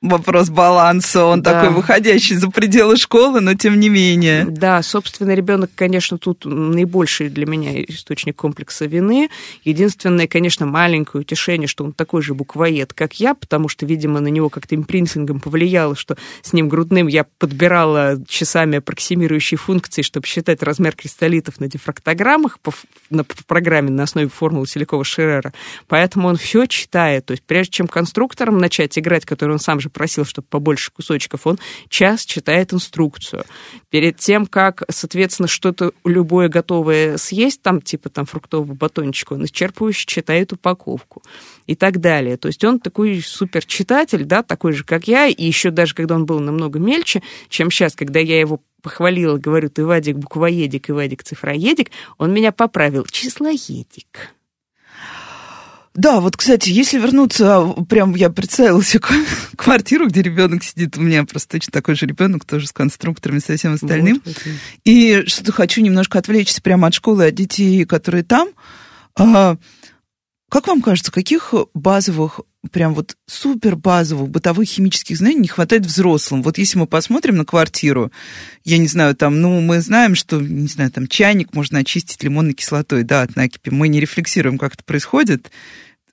Speaker 2: вопрос баланса, он да. такой выходящий за пределы школы, но тем не менее.
Speaker 3: Да, собственно, ребенок, конечно, тут наибольший для меня источник комплекса вины. Единственное, конечно, маленькое утешение, что он такой же буквоед, как я, потому что, видимо, на него как-то импринтингом повлияло, что с ним грудным я подбирала часами аппроксимирующие функции, чтобы считать размер кристаллитов на дифрактограммах по, на, по программе на основе формулы Силикова-Шерера. Поэтому он все читает. То есть прежде чем конструктором начать играть, который он сам же просил, чтобы побольше кусочков, он час читает инструкцию. Перед тем, как, соответственно, что-то любое готовое съесть, там, типа там фруктового батончика, он исчерпывающе читает упаковку и так далее. То есть он такой супер читатель, да, такой же, как я, и еще даже когда он был намного мельче, чем сейчас, когда я его похвалила, говорю, ты Вадик буквоедик и Вадик цифроедик, он меня поправил, числоедик.
Speaker 2: Да, вот, кстати, если вернуться, а, прям я представила себе квартиру, где ребенок сидит, у меня просто точно такой же ребенок, тоже с конструкторами, со всем остальным. Вот, и что-то хочу немножко отвлечься прямо от школы, от детей, которые там. А, как вам кажется, каких базовых, прям вот супер базовых бытовых химических знаний не хватает взрослым? Вот если мы посмотрим на квартиру, я не знаю, там, ну, мы знаем, что, не знаю, там чайник можно очистить лимонной кислотой, да, от накипи. Мы не рефлексируем, как это происходит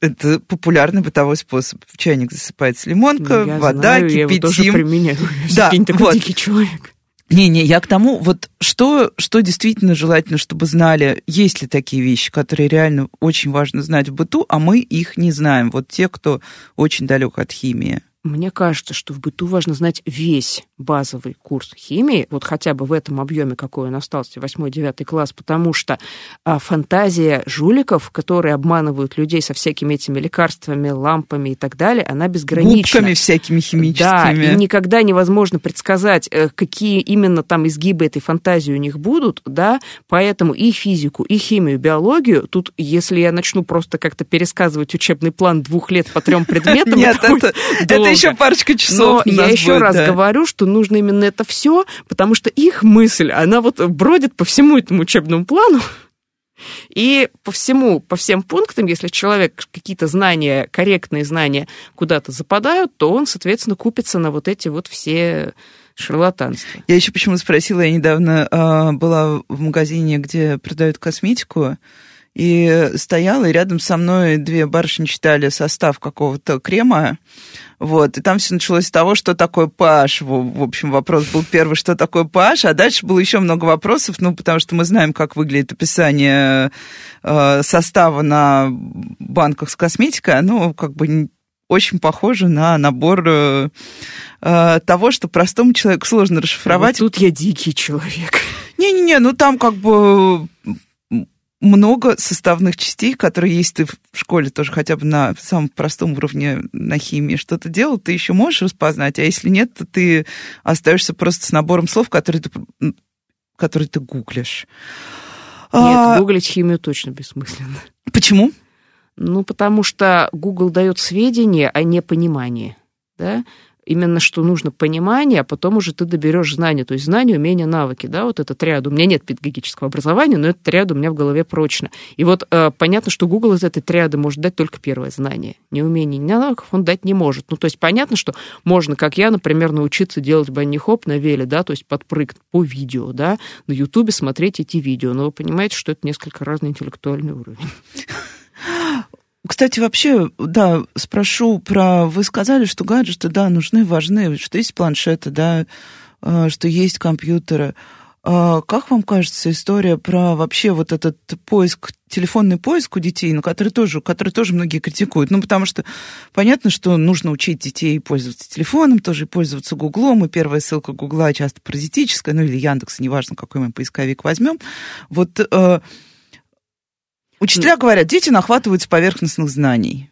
Speaker 2: это популярный бытовой способ. В чайник засыпается лимонка, ну, вода, знаю, кипятим. Я его тоже
Speaker 3: применяю. Да, такой вот. дикий человек.
Speaker 2: Не-не, я к тому, вот что, что действительно желательно, чтобы знали, есть ли такие вещи, которые реально очень важно знать в быту, а мы их не знаем. Вот те, кто очень далек от химии.
Speaker 3: Мне кажется, что в быту важно знать весь базовый курс химии, вот хотя бы в этом объеме, какой он остался, 8-9 класс, потому что а, фантазия жуликов, которые обманывают людей со всякими этими лекарствами, лампами и так далее, она безгранична.
Speaker 2: Губками всякими химическими.
Speaker 3: Да, и никогда невозможно предсказать, э, какие именно там изгибы этой фантазии у них будут, да, поэтому и физику, и химию, и биологию, тут, если я начну просто как-то пересказывать учебный план двух лет по трем предметам,
Speaker 2: Нет, это еще парочка часов.
Speaker 3: Но я еще будет, раз да. говорю, что нужно именно это все, потому что их мысль, она вот бродит по всему этому учебному плану. И по всему, по всем пунктам, если человек какие-то знания, корректные знания куда-то западают, то он, соответственно, купится на вот эти вот все шарлатанства.
Speaker 2: Я еще почему спросила, я недавно э, была в магазине, где продают косметику, и стояла, и рядом со мной две барышни читали состав какого-то крема, вот, и там все началось с того, что такое pH. В, общем, вопрос был первый, что такое pH, а дальше было еще много вопросов, ну, потому что мы знаем, как выглядит описание э, состава на банках с косметикой, оно как бы очень похоже на набор э, э того, что простому человеку сложно расшифровать.
Speaker 3: Вот тут я дикий человек.
Speaker 2: Не-не-не, ну там как бы много составных частей, которые есть ты в школе тоже хотя бы на самом простом уровне на химии что-то делал, ты еще можешь распознать, а если нет, то ты остаешься просто с набором слов, которые ты, которые ты гуглишь.
Speaker 3: Нет, а... гуглить химию точно бессмысленно.
Speaker 2: Почему?
Speaker 3: Ну, потому что Google дает сведения, а не понимание. Да? Именно что нужно понимание, а потом уже ты доберешь знания, то есть знания, умения, навыки, да, вот этот ряд. У меня нет педагогического образования, но этот ряд у меня в голове прочно. И вот э, понятно, что Google из этой триады может дать только первое знание. Ни умения, ни навыков он дать не может. Ну, то есть понятно, что можно, как я, например, научиться делать банни-хоп на веле, да, то есть подпрыгнуть по видео, да, на Ютубе смотреть эти видео, но вы понимаете, что это несколько разный интеллектуальный уровень.
Speaker 2: Кстати, вообще, да, спрошу про... Вы сказали, что гаджеты, да, нужны, важны, что есть планшеты, да, э, что есть компьютеры. А как вам кажется история про вообще вот этот поиск, телефонный поиск у детей, ну, который тоже, который тоже многие критикуют? Ну, потому что понятно, что нужно учить детей пользоваться телефоном, тоже пользоваться Гуглом, и первая ссылка Гугла часто паразитическая, ну, или Яндекс, неважно, какой мы поисковик возьмем. Вот э, Учителя говорят, дети нахватываются поверхностных знаний.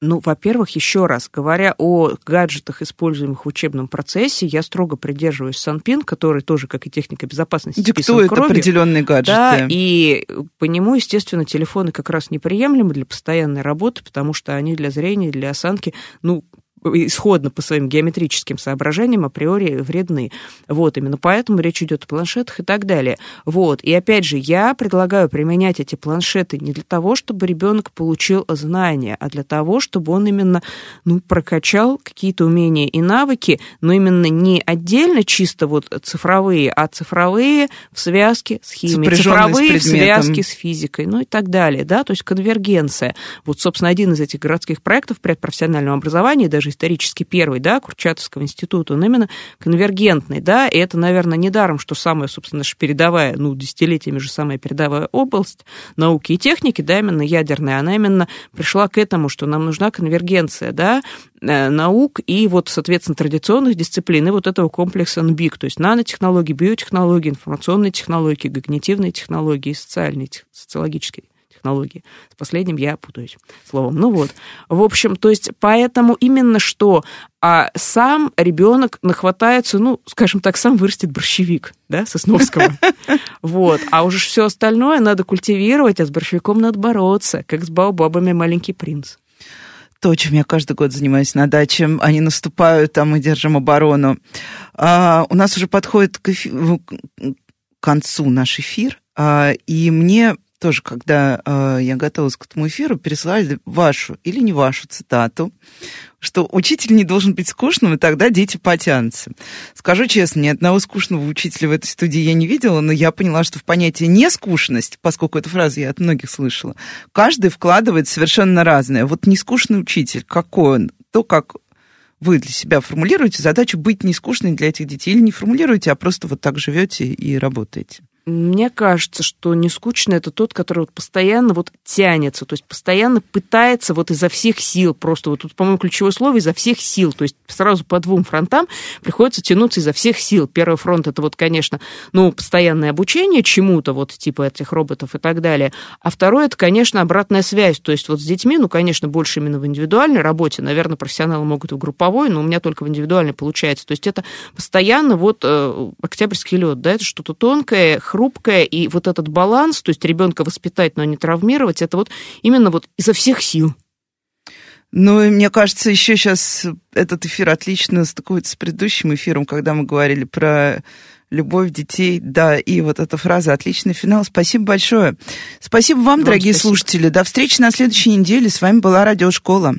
Speaker 3: Ну, во-первых, еще раз, говоря о гаджетах, используемых в учебном процессе, я строго придерживаюсь Санпин, который тоже, как и техника безопасности,
Speaker 2: диктует кровью. определенные гаджеты.
Speaker 3: Да, и по нему, естественно, телефоны как раз неприемлемы для постоянной работы, потому что они для зрения, для осанки, ну, исходно по своим геометрическим соображениям априори вредны. Вот, именно поэтому речь идет о планшетах и так далее. Вот, и опять же, я предлагаю применять эти планшеты не для того, чтобы ребенок получил знания, а для того, чтобы он именно, ну, прокачал какие-то умения и навыки, но именно не отдельно чисто вот цифровые, а цифровые в связке с химией, цифровые в связке с физикой, ну и так далее, да, то есть конвергенция. Вот, собственно, один из этих городских проектов предпрофессионального образования, даже исторически первый, да, Курчатовского института, он именно конвергентный, да, и это, наверное, недаром, что самая, собственно, передовая, ну, десятилетиями же самая передовая область науки и техники, да, именно ядерная, она именно пришла к этому, что нам нужна конвергенция, да, э, наук и вот, соответственно, традиционных дисциплин, и вот этого комплекса НБИК, то есть нанотехнологии, биотехнологии, информационные технологии, когнитивные технологии, социальные, социологические технологии. С последним я путаюсь словом. Ну вот. В общем, то есть поэтому именно что а сам ребенок нахватается, ну, скажем так, сам вырастет борщевик, да, Сосновского. Вот. А уже все остальное надо культивировать, а с борщевиком надо бороться, как с баобабами «Маленький принц»
Speaker 2: то, чем я каждый год занимаюсь на даче. Они наступают, там мы держим оборону. А, у нас уже подходит к, эфи... к концу наш эфир, а, и мне тоже, когда э, я готовилась к этому эфиру, пересылали вашу или не вашу цитату, что учитель не должен быть скучным, и тогда дети потянутся. Скажу честно, ни одного скучного учителя в этой студии я не видела, но я поняла, что в понятие нескучность, поскольку эту фразу я от многих слышала, каждый вкладывает совершенно разное. Вот нескучный учитель, какой он, то, как вы для себя формулируете задачу быть нескучной для этих детей, или не формулируете, а просто вот так живете и работаете.
Speaker 3: Мне кажется, что не скучно это тот, который вот постоянно вот тянется, то есть постоянно пытается вот изо всех сил, просто вот тут, по-моему, ключевое слово изо всех сил, то есть сразу по двум фронтам приходится тянуться изо всех сил. Первый фронт это вот, конечно, ну, постоянное обучение чему-то, вот типа этих роботов и так далее, а второй это, конечно, обратная связь, то есть вот с детьми, ну, конечно, больше именно в индивидуальной работе, наверное, профессионалы могут и в групповой, но у меня только в индивидуальной получается, то есть это постоянно вот э, октябрьский лед, да, это что-то тонкое, хрупкое, и вот этот баланс, то есть ребенка воспитать, но не травмировать, это вот именно вот изо всех сил.
Speaker 2: Ну, и мне кажется, еще сейчас этот эфир отлично стыкуется с предыдущим эфиром, когда мы говорили про любовь детей, да, и вот эта фраза «отличный финал». Спасибо большое. Спасибо вам, вам дорогие спасибо. слушатели. До встречи на следующей неделе. С вами была Радиошкола.